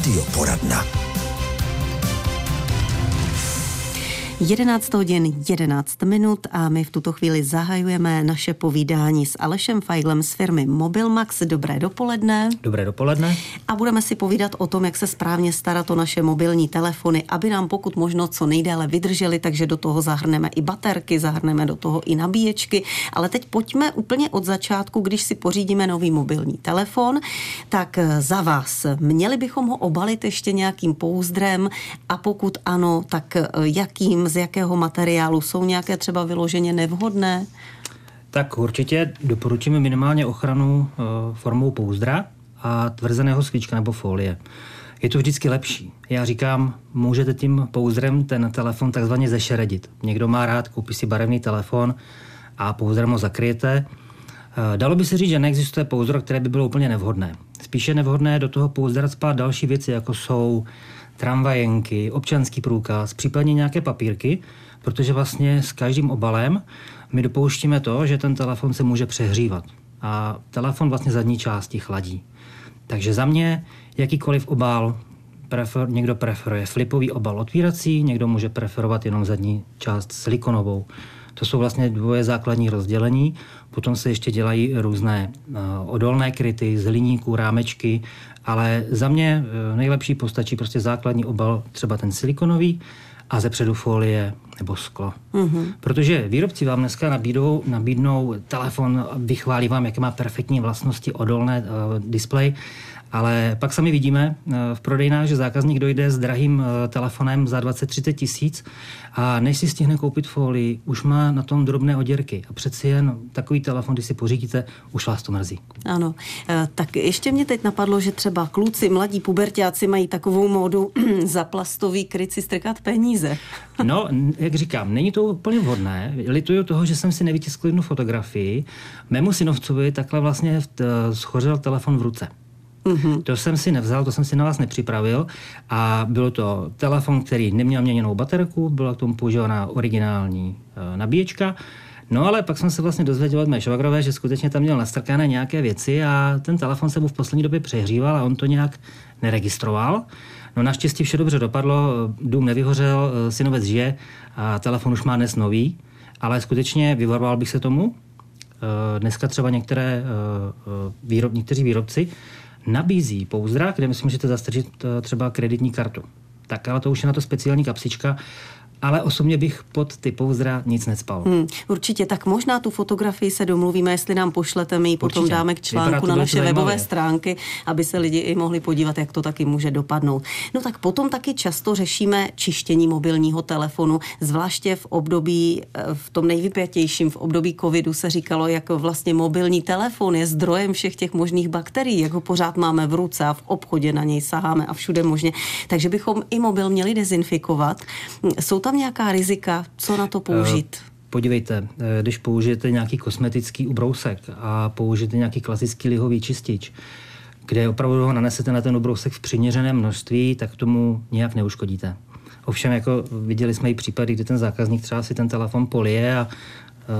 Radio Poradna. 11 hodin 11 minut a my v tuto chvíli zahajujeme naše povídání s Alešem Fajglem z firmy Mobilmax. Dobré dopoledne. Dobré dopoledne. A budeme si povídat o tom, jak se správně starat o naše mobilní telefony, aby nám pokud možno co nejdéle vydržely, takže do toho zahrneme i baterky, zahrneme do toho i nabíječky. Ale teď pojďme úplně od začátku, když si pořídíme nový mobilní telefon, tak za vás měli bychom ho obalit ještě nějakým pouzdrem a pokud ano, tak jakým z jakého materiálu? Jsou nějaké třeba vyloženě nevhodné? Tak určitě doporučíme minimálně ochranu e, formou pouzdra a tvrzeného sklíčka nebo folie. Je to vždycky lepší. Já říkám, můžete tím pouzdrem ten telefon takzvaně zešeredit. Někdo má rád, koupí si barevný telefon a pouzdrem ho zakryjete. E, dalo by se říct, že neexistuje pouzdro, které by bylo úplně nevhodné. Spíše nevhodné do toho pouzdra spát další věci, jako jsou tramvajenky, občanský průkaz, případně nějaké papírky, protože vlastně s každým obalem my dopouštíme to, že ten telefon se může přehřívat a telefon vlastně zadní části chladí. Takže za mě jakýkoliv obal, prefer, někdo preferuje flipový obal otvírací, někdo může preferovat jenom zadní část silikonovou. To jsou vlastně dvoje základní rozdělení. Potom se ještě dělají různé uh, odolné kryty z hliníků, rámečky, ale za mě uh, nejlepší postačí prostě základní obal, třeba ten silikonový a ze předu folie nebo sklo. Mm-hmm. Protože výrobci vám dneska nabídou, nabídnou telefon, vychválí vám, jaké má perfektní vlastnosti, odolné uh, displej, ale pak sami vidíme eh, v prodejnách, že zákazník dojde s drahým eh, telefonem za 20-30 tisíc a než si stihne koupit folii, už má na tom drobné oděrky. A přeci jen takový telefon, když si pořídíte, už vás to mrzí. Ano, tak ještě mě teď napadlo, že třeba kluci, mladí pubertáci mají takovou módu za plastový kryt si strkat peníze. No, jak říkám, není to úplně vhodné. Lituju toho, že jsem si nevytiskl jednu fotografii. Mému synovcovi takhle vlastně schořel telefon v ruce. Mm-hmm. To jsem si nevzal, to jsem si na vás nepřipravil a bylo to telefon, který neměl měněnou baterku, byla k tomu používaná originální uh, nabíječka, No ale pak jsem se vlastně dozvěděl od mé švagrové, že skutečně tam měl nastrkané nějaké věci a ten telefon se mu v poslední době přehříval a on to nějak neregistroval. No naštěstí vše dobře dopadlo, dům nevyhořel, eh, synovec žije a telefon už má dnes nový, ale skutečně vyvaroval bych se tomu. Eh, dneska třeba některé výrob, někteří výrobci nabízí pouzdra, kde si můžete zastrčit eh, třeba kreditní kartu. Tak ale to už je na to speciální kapsička ale osobně bych pod ty pouzdra nic necpal. Hmm, určitě, tak možná tu fotografii se domluvíme, jestli nám pošlete, my ji potom dáme k článku na naše zajímavě. webové stránky, aby se lidi i mohli podívat, jak to taky může dopadnout. No tak potom taky často řešíme čištění mobilního telefonu, zvláště v období, eh, v tom nejvypětějším, v období covidu se říkalo, jak vlastně mobilní telefon je zdrojem všech těch možných bakterií, jak ho pořád máme v ruce a v obchodě na něj saháme a všude možně. Takže bychom i mobil měli dezinfikovat. Jsou tam tam nějaká rizika? Co na to eh, použít? Podívejte, eh, když použijete nějaký kosmetický ubrousek a použijete nějaký klasický lihový čistič, kde opravdu ho nanesete na ten ubrousek v přiměřeném množství, tak tomu nějak neuškodíte. Ovšem, jako viděli jsme i případy, kdy ten zákazník třeba si ten telefon polije a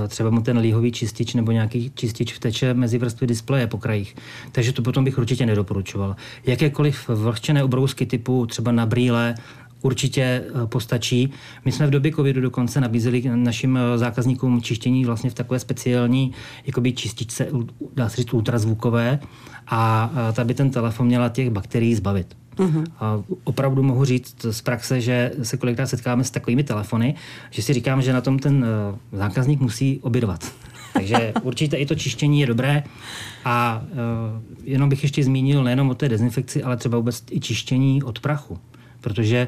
eh, třeba mu ten líhový čistič nebo nějaký čistič vteče mezi vrstvy displeje po krajích. Takže to potom bych určitě nedoporučoval. Jakékoliv vlhčené ubrousky typu třeba na brýle určitě eh, postačí. My jsme v době covidu dokonce nabízeli našim eh, zákazníkům čištění vlastně v takové speciální jakoby čističce, dá se říct ultrazvukové a eh, ta by ten telefon měla těch bakterií zbavit. Uh-huh. A opravdu mohu říct z praxe, že se kolikrát setkáme s takovými telefony, že si říkám, že na tom ten zákazník musí obědovat. Takže určitě i to čištění je dobré. A uh, jenom bych ještě zmínil nejenom o té dezinfekci, ale třeba vůbec i čištění od prachu protože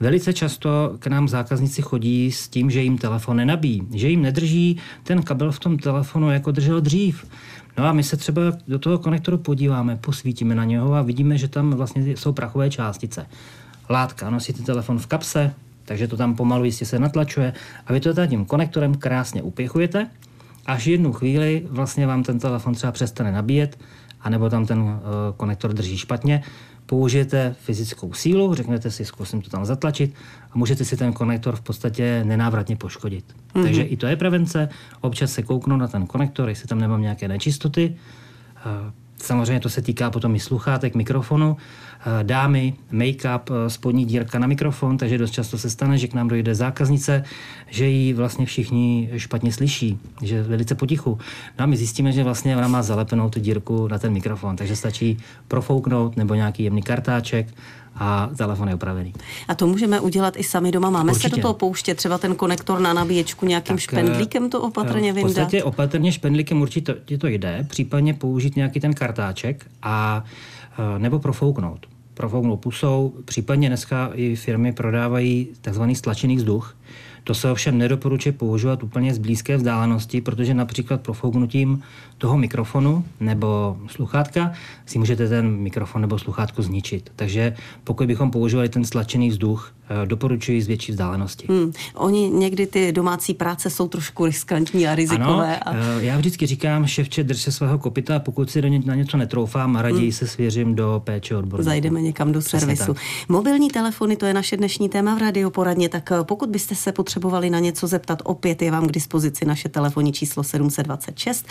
velice často k nám zákazníci chodí s tím, že jim telefon nenabíjí, že jim nedrží ten kabel v tom telefonu, jako držel dřív. No a my se třeba do toho konektoru podíváme, posvítíme na něho a vidíme, že tam vlastně jsou prachové částice. Látka, nosíte telefon v kapse, takže to tam pomalu jistě se natlačuje a vy to tím konektorem krásně upěchujete, až jednu chvíli vlastně vám ten telefon třeba přestane nabíjet, anebo tam ten uh, konektor drží špatně, použijete fyzickou sílu, řeknete si, zkusím to tam zatlačit a můžete si ten konektor v podstatě nenávratně poškodit. Mm-hmm. Takže i to je prevence. Občas se kouknu na ten konektor, jestli tam nemám nějaké nečistoty. samozřejmě to se týká potom i sluchátek, mikrofonu, eh, dámy, make-up, eh, spodní dírka na mikrofon, takže dost často se stane, že k nám dojde zákaznice, že ji vlastně všichni špatně slyší, že velice potichu. No a my zjistíme, že vlastně ona má zalepenou tu dírku na ten mikrofon, takže stačí profouknout nebo nějaký jemný kartáček a telefon je opravený. A to můžeme udělat i sami doma. Máme Určitě. se do toho pouštět třeba ten konektor na nabíječku nějakým tak, špendlíkem to opatrně vyndat? V podstatě opatrně špendlíkem určitě to jde, případně použít nějaký ten kartáček a nebo profouknout. Profouknout pusou, případně dneska i firmy prodávají takzvaný stlačený vzduch, to se ovšem nedoporučuje používat úplně z blízké vzdálenosti, protože například profouknutím toho mikrofonu nebo sluchátka si můžete ten mikrofon nebo sluchátko zničit. Takže pokud bychom používali ten stlačený vzduch, Eh, doporučuji z větší vzdálenosti. Hmm. Oni někdy ty domácí práce jsou trošku riskantní a rizikové. Ano, a... Eh, já vždycky říkám, ševče, drž se svého kopita, pokud si do ně, na něco netroufám, raději hmm. se svěřím do péče odborníků. Zajdeme někam do Přesně servisu. Tak. Mobilní telefony, to je naše dnešní téma v rádiu poradně, tak eh, pokud byste se potřebovali na něco zeptat, opět je vám k dispozici naše telefonní číslo 726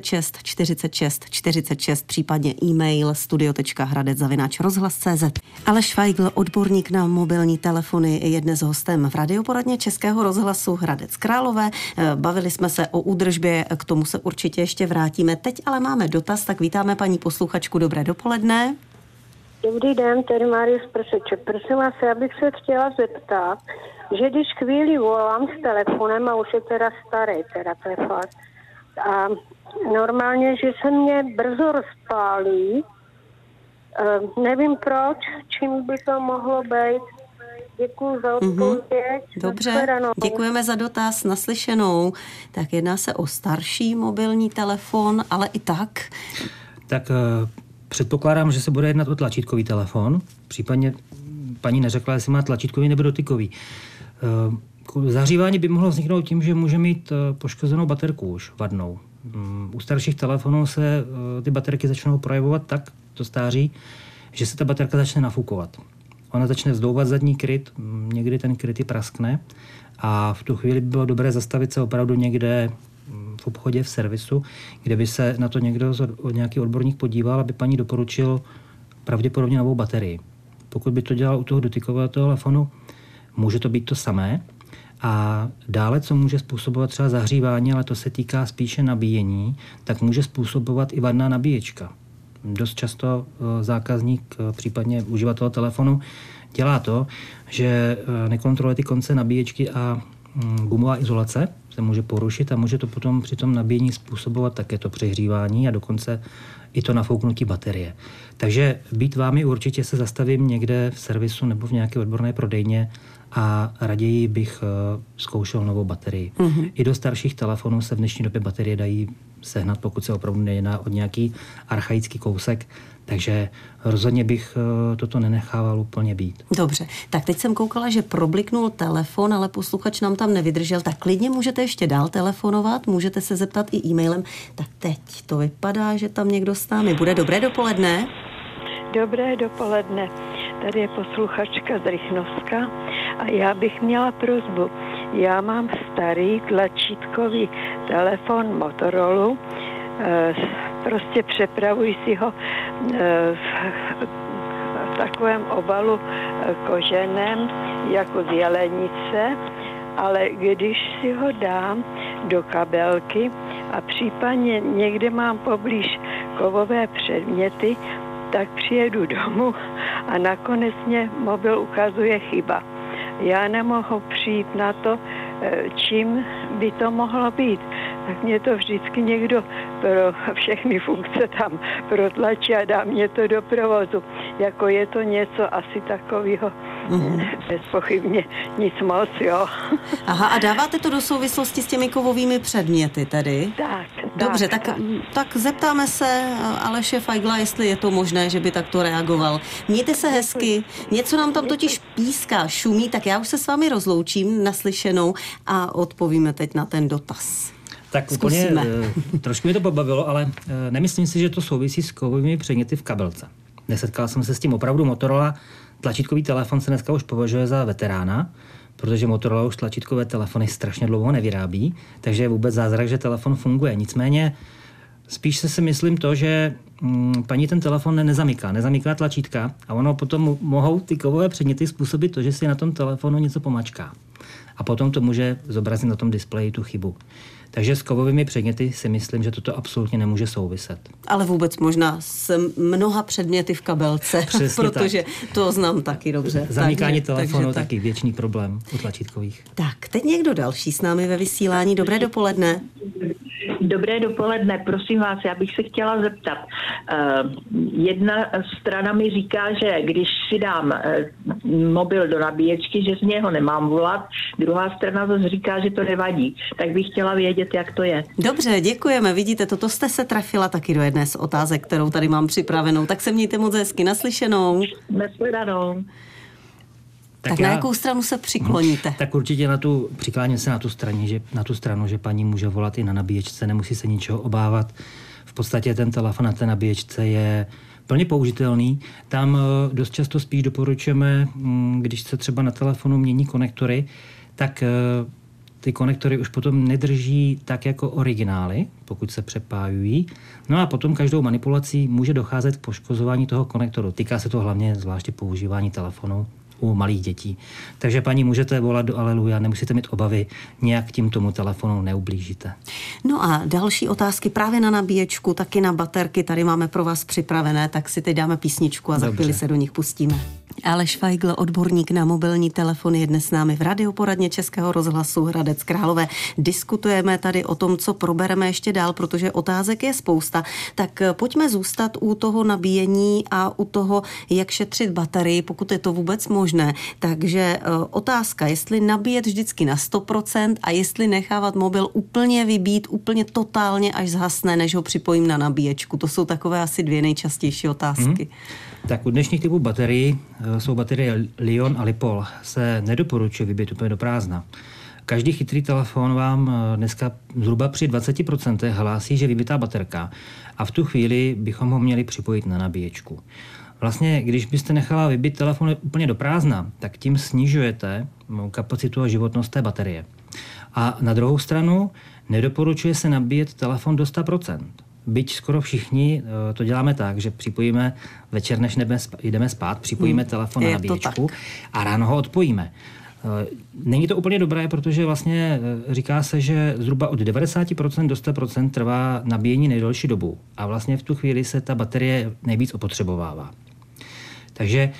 46 46 46, případně e-mail studio.hradec zavináč rozhlas.cz. Aleš Feigl, odborník na mobilní telefony je dnes hostem v radioporadně Českého rozhlasu Hradec Králové. Eh, bavili jsme se o údržbě, k tomu se určitě ještě vrátíme. Teď ale máme dotaz, tak vítáme paní posluchačku. Dobré dopoledne. Dobrý den, tady Marius Prseček. Prosím vás, já bych se chtěla zeptat, že když chvíli volám s telefonem, a už je teda starý teda telefon, a normálně, že se mě brzo rozpálí, Uh, nevím proč, čím by to mohlo být. Děkuji za mhm. odpověď. Mm-hmm. Dobře, děkujeme za dotaz naslyšenou. Tak jedná se o starší mobilní telefon, ale i tak. Tak uh, předpokládám, že se bude jednat o tlačítkový telefon. Případně paní neřekla, jestli má tlačítkový nebo dotykový. Uh, zahřívání by mohlo vzniknout tím, že může mít uh, poškozenou baterku už vadnou. Um, u starších telefonů se uh, ty baterky začnou projevovat tak, to stáří, že se ta baterka začne nafukovat ona začne zdouvat zadní kryt, někdy ten kryt praskne a v tu chvíli by bylo dobré zastavit se opravdu někde v obchodě, v servisu, kde by se na to někdo, nějaký odborník podíval, aby paní doporučil pravděpodobně novou baterii. Pokud by to dělal u toho dotykového telefonu, může to být to samé. A dále, co může způsobovat třeba zahřívání, ale to se týká spíše nabíjení, tak může způsobovat i vadná nabíječka dost často eh, zákazník, eh, případně uživatel telefonu, dělá to, že eh, nekontroluje ty konce nabíječky a mm, gumová izolace se může porušit a může to potom při tom nabíjení způsobovat také to přehřívání a dokonce i to nafouknutí baterie. Takže být vámi určitě se zastavím někde v servisu nebo v nějaké odborné prodejně a raději bych zkoušel novou baterii. Mm-hmm. I do starších telefonů se v dnešní době baterie dají sehnat, pokud se opravdu nejedná o nějaký archaický kousek. Takže rozhodně bych eh, toto nenechával úplně být. Dobře, tak teď jsem koukala, že probliknul telefon, ale posluchač nám tam nevydržel. Tak klidně můžete ještě dál telefonovat, můžete se zeptat i e-mailem. Tak teď to vypadá, že tam někdo s námi bude. Dobré dopoledne. Dobré dopoledne. Tady je posluchačka z Rychnovska a já bych měla prozbu. Já mám starý tlačítkový telefon Motorola, eh, prostě přepravuji si ho eh, v takovém obalu eh, koženém jako z jelenice, ale když si ho dám do kabelky a případně někde mám poblíž kovové předměty, tak přijedu domů a nakonec mě mobil ukazuje chyba. Já nemohu přijít na to, čím by to mohlo být tak mě to vždycky někdo pro všechny funkce tam protlačí a dá mě to do provozu. Jako je to něco asi takového mm-hmm. bezpochybně nic moc, jo. Aha, a dáváte to do souvislosti s těmi kovovými předměty tedy? Tak. Dobře, tak, tak, tak zeptáme se Aleše Fajgla, jestli je to možné, že by takto reagoval. Mějte se hezky, něco nám tam totiž píská, šumí, tak já už se s vámi rozloučím naslyšenou a odpovíme teď na ten dotaz. Tak úplně, uh, trošku mi to pobavilo, ale uh, nemyslím si, že to souvisí s kovovými předměty v kabelce. Nesetkal jsem se s tím opravdu Motorola. Tlačítkový telefon se dneska už považuje za veterána, protože Motorola už tlačítkové telefony strašně dlouho nevyrábí, takže je vůbec zázrak, že telefon funguje. Nicméně Spíš se si myslím to, že mm, paní ten telefon nezamyká, nezamyká tlačítka a ono potom mohou ty kovové předměty způsobit to, že si na tom telefonu něco pomačká. A potom to může zobrazit na tom displeji tu chybu. Takže s kovovými předměty si myslím, že toto absolutně nemůže souviset. Ale vůbec možná s mnoha předměty v kabelce, Přesně protože tak. to znám taky dobře. Zamykání telefonu takže taky tak. věčný problém u tlačítkových. Tak, teď někdo další s námi ve vysílání. Dobré dopoledne. Dobré dopoledne, prosím vás, já bych se chtěla zeptat. Uh, jedna strana mi říká, že když si dám uh, mobil do nabíječky, že z něho nemám volat, druhá strana zase říká, že to nevadí. Tak bych chtěla vědět, jak to je. Dobře, děkujeme. Vidíte, toto jste se trafila taky do jedné z otázek, kterou tady mám připravenou. Tak se mějte moc hezky. Naslyšenou. Naslyšenou. Tak, tak já, na jakou stranu se přikloníte? Tak určitě na tu, přikláním se na tu, straně, že, na tu stranu, že paní může volat i na nabíječce, nemusí se ničeho obávat. V podstatě ten telefon na té nabíječce je plně použitelný. Tam eh, dost často spíš doporučujeme, mm, když se třeba na telefonu mění konektory, tak eh, ty konektory už potom nedrží tak jako originály, pokud se přepájují. No a potom každou manipulací může docházet k poškozování toho konektoru. Týká se to hlavně zvláště používání telefonu u malých dětí. Takže paní můžete volat do Aleluja, nemusíte mít obavy, nějak tím tomu telefonu neublížíte. No a další otázky právě na nabíječku, taky na baterky, tady máme pro vás připravené, tak si teď dáme písničku a Dobře. za chvíli se do nich pustíme. Aleš Feigl, odborník na mobilní telefon, je dnes s námi v radioporadně Českého rozhlasu Hradec Králové. Diskutujeme tady o tom, co probereme ještě dál, protože otázek je spousta. Tak pojďme zůstat u toho nabíjení a u toho, jak šetřit baterii, pokud je to vůbec možné. Takže e, otázka, jestli nabíjet vždycky na 100% a jestli nechávat mobil úplně vybít, úplně totálně, až zhasne, než ho připojím na nabíječku. To jsou takové asi dvě nejčastější otázky. Hmm. Tak u dnešních typů baterií eh, jsou baterie Lion a Lipol. Se nedoporučuje vybít úplně do prázdna. Každý chytrý telefon vám eh, dneska zhruba při 20% hlásí, že vybitá baterka a v tu chvíli bychom ho měli připojit na nabíječku. Vlastně, když byste nechala vybít telefon úplně do prázdna, tak tím snižujete kapacitu a životnost té baterie. A na druhou stranu nedoporučuje se nabíjet telefon do 100% byť skoro všichni eh, to děláme tak, že připojíme večer, než jdeme spát, připojíme hmm. telefon na nabíječku a ráno ho odpojíme. Eh, není to úplně dobré, protože vlastně eh, říká se, že zhruba od 90% do 100% trvá nabíjení nejdelší dobu a vlastně v tu chvíli se ta baterie nejvíc opotřebovává. Takže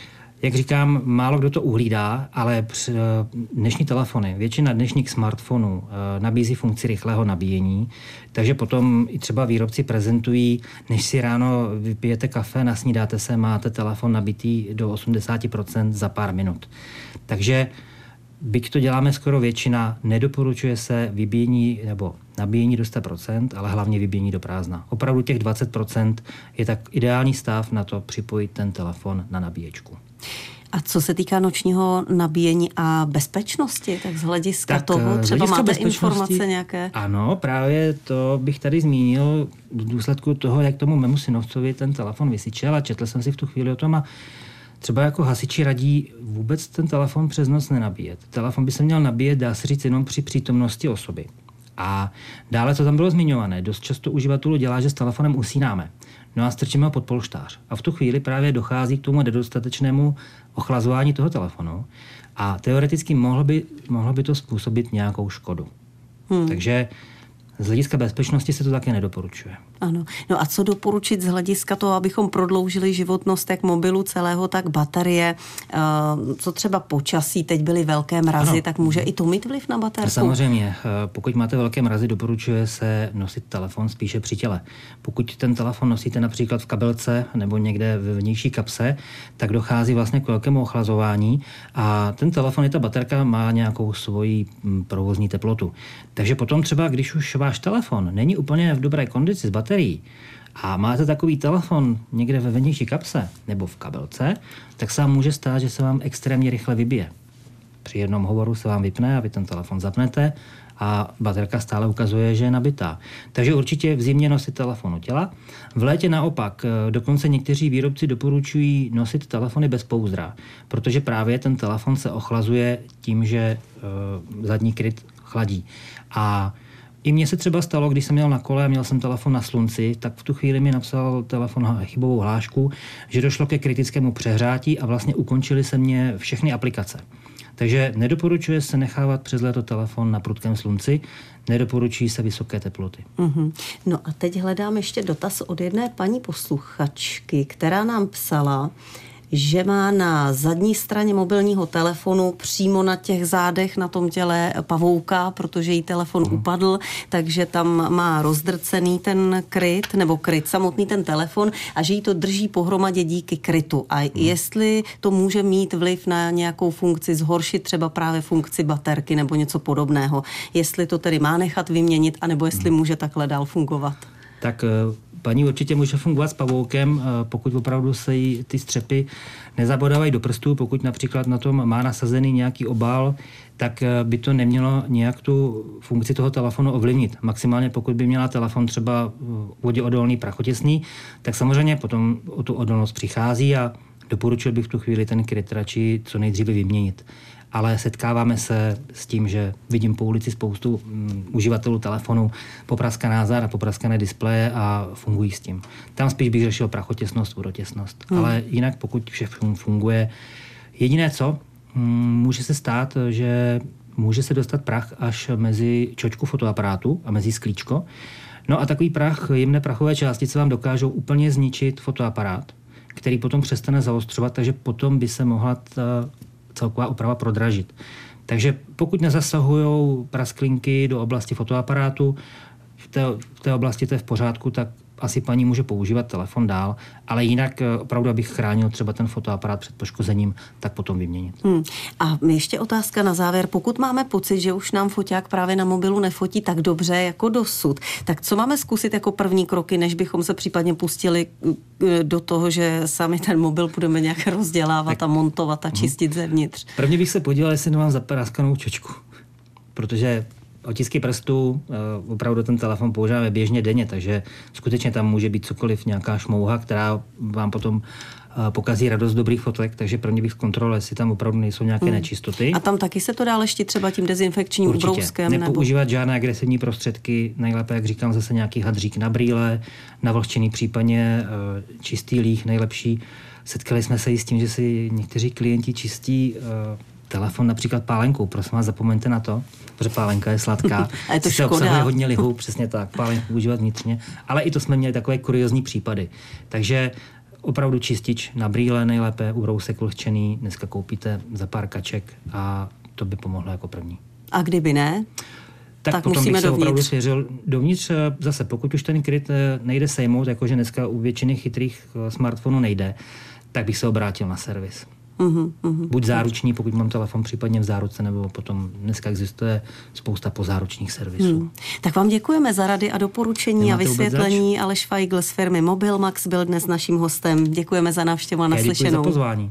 jak říkám, málo kdo to uhlídá, ale eh, dnešní telefony, většina dnešních smartfonů eh, nabízí funkci rychlého nabíjení, takže potom i třeba výrobci prezentují, než si ráno vypijete kafe, nasnídáte se, máte telefon nabitý do 80% za pár minut. Takže byť to děláme skoro většina, nedoporučuje se vybíjení nebo nabíjení do 100%, ale hlavně vybíjení do prázdna. Opravdu těch 20% je tak ideální stav na to připojit ten telefon na nabíječku. A co se týká nočního nabíjení a bezpečnosti, tak z hlediska tak, toho eh, třeba máte informace nějaké? Ano, právě to bych tady zmínil v důsledku toho, jak tomu mému synovcovi ten telefon vysyčel a četl jsem si v tu chvíli o tom a Třeba jako hasiči radí vůbec ten telefon přes noc nenabíjet. Telefon by se měl nabíjet, dá se říct, jenom při přítomnosti osoby. A dále, co tam bylo zmiňované, dost často uživatelů dělá, že s telefonem usínáme. No a strčíme ho pod polštář. A v tu chvíli právě dochází k tomu nedostatečnému ochlazování toho telefonu a teoreticky mohlo by, mohlo by to způsobit nějakou škodu. Hmm. Takže z hlediska bezpečnosti se to také nedoporučuje. Ano. No a co doporučit z hlediska toho, abychom prodloužili životnost jak mobilu celého, tak baterie? Eh, co třeba počasí, teď byly velké mrazy, ano. tak může i to mít vliv na baterku? Samozřejmě. Eh, pokud máte velké mrazy, doporučuje se nosit telefon spíše při těle. Pokud ten telefon nosíte například v kabelce nebo někde v vnější kapse, tak dochází vlastně k velkému ochlazování a ten telefon i ta baterka má nějakou svoji hm, provozní teplotu. Takže potom třeba, když už váš telefon není úplně v dobré kondici s baterií a máte takový telefon někde ve vnější kapse nebo v kabelce, tak se vám může stát, že se vám extrémně rychle vybije. Při jednom hovoru se vám vypne a vy ten telefon zapnete a baterka stále ukazuje, že je nabitá. Takže určitě v zimě nosit telefon u těla. V létě naopak, eh, dokonce někteří výrobci doporučují nosit telefony bez pouzdra, protože právě ten telefon se ochlazuje tím, že uh, zadní kryt chladí. A I mně se třeba stalo, když jsem měl na kole a měl jsem telefon na slunci, tak v tu chvíli mi napsal telefon chybovou hlášku, že došlo ke kritickému přehrátí a vlastně ukončili se mě všechny aplikace. Takže nedoporučuje se nechávat přes léto telefon na prudkém slunci, nedoporučují se vysoké teploty. Mm-hmm. No a teď hledám ještě dotaz od jedné paní posluchačky, která nám psala, že má na zadní straně mobilního telefonu přímo na těch zádech na tom těle pavouka, protože jí telefon hmm. upadl, takže tam má rozdrcený ten kryt, nebo kryt samotný ten telefon a že jí to drží pohromadě díky krytu. A hmm. jestli to může mít vliv na nějakou funkci, zhoršit třeba právě funkci baterky nebo něco podobného. Jestli to tedy má nechat vyměnit, anebo jestli hmm. může takhle dál fungovat. Tak eh, paní určitě může fungovat s pavoukem, eh, pokud opravdu se jí ty střepy nezabodávají do prstů, pokud například na tom má nasazený nějaký obal, tak eh, by to nemělo nějak tu funkci toho telefonu ovlivnit. Maximálně pokud by měla telefon třeba voděodolný prachotěsný, tak samozřejmě potom o tu odolnost přichází a doporučil bych v tu chvíli ten kryt radši co nejdříve vyměnit ale setkáváme se s tím, že vidím po ulici spoustu mm, uživatelů telefonu, popraskaná záda, popraskané displeje a fungují s tím. Tam spíš bych řešil prachotěsnost, vodotěsnost. Hmm. Ale jinak, pokud vše funguje, jediné co, mm, může se stát, že může se dostat prach až mezi čočku fotoaparátu a mezi sklíčko. No a takový prach, jemné prachové částice vám dokážou úplně zničit fotoaparát, který potom přestane zaostřovat, takže potom by se mohla ta celková oprava prodražit. Takže pokud nezasahují prasklinky do oblasti fotoaparátu, v té, v té oblasti to je v pořádku, tak asi paní může používat telefon dál, ale jinak eh, opravdu, abych chránil třeba ten fotoaparát před poškozením, tak potom vyměnit. Hmm. A ještě otázka na závěr. Pokud máme pocit, že už nám foťák právě na mobilu nefotí tak dobře jako dosud, tak co máme zkusit jako první kroky, než bychom se případně pustili eh, do toho, že sami ten mobil budeme nějak rozdělávat tak. a montovat a mhm. čistit hmm. zevnitř? Prvně bych se podíval, jestli nemám zapráskanou čočku, protože otisky prstů, eh, opravdu ten telefon používáme běžně denně, takže skutečně tam může být cokoliv, nějaká šmouha, která vám potom eh, pokazí radost dobrých fotek, takže pro mě bych zkontroloval, jestli tam opravdu nejsou nějaké hmm. nečistoty. A tam taky se to dá ještě třeba tím dezinfekčním Určitě. ubrouskem? Nepoužívat nebo... žádné agresivní prostředky, nejlépe, jak říkám, zase nějaký hadřík na brýle, navlhčený případně eh, čistý líh, nejlepší. Setkali jsme se i s tím, že si někteří klienti čistí telefon například pálenkou. Prosím vás, zapomeňte na to, protože pálenka je sladká. A je to škoda. obsahuje hodně lihu, přesně tak, pálenku užívat vnitřně. Ale i to jsme měli takové kuriozní případy. Takže opravdu čistič na brýle nejlépe, ubrousek vlhčený, dneska koupíte za pár kaček a to by pomohlo jako první. A kdyby ne? tak, tak potom bych se dovnitř. opravdu svěřil dovnitř. Eh, zase, pokud už ten kryt eh, nejde sejmout, jakože dneska u většiny chytrých eh, smartfonů nejde, tak bych se obrátil na servis. Uh-huh, uh-huh. Buď záruční, pokud mám telefon případně v záruce, nebo potom dneska existuje spousta pozáručních servisů. Hmm. Tak vám děkujeme za rady a doporučení Nemáte a vysvětlení. Aleš Feigl z firmy Mobilmax byl dnes naším hostem. Děkujeme za návštěvu a naslyšenou. Děkuji za pozvání.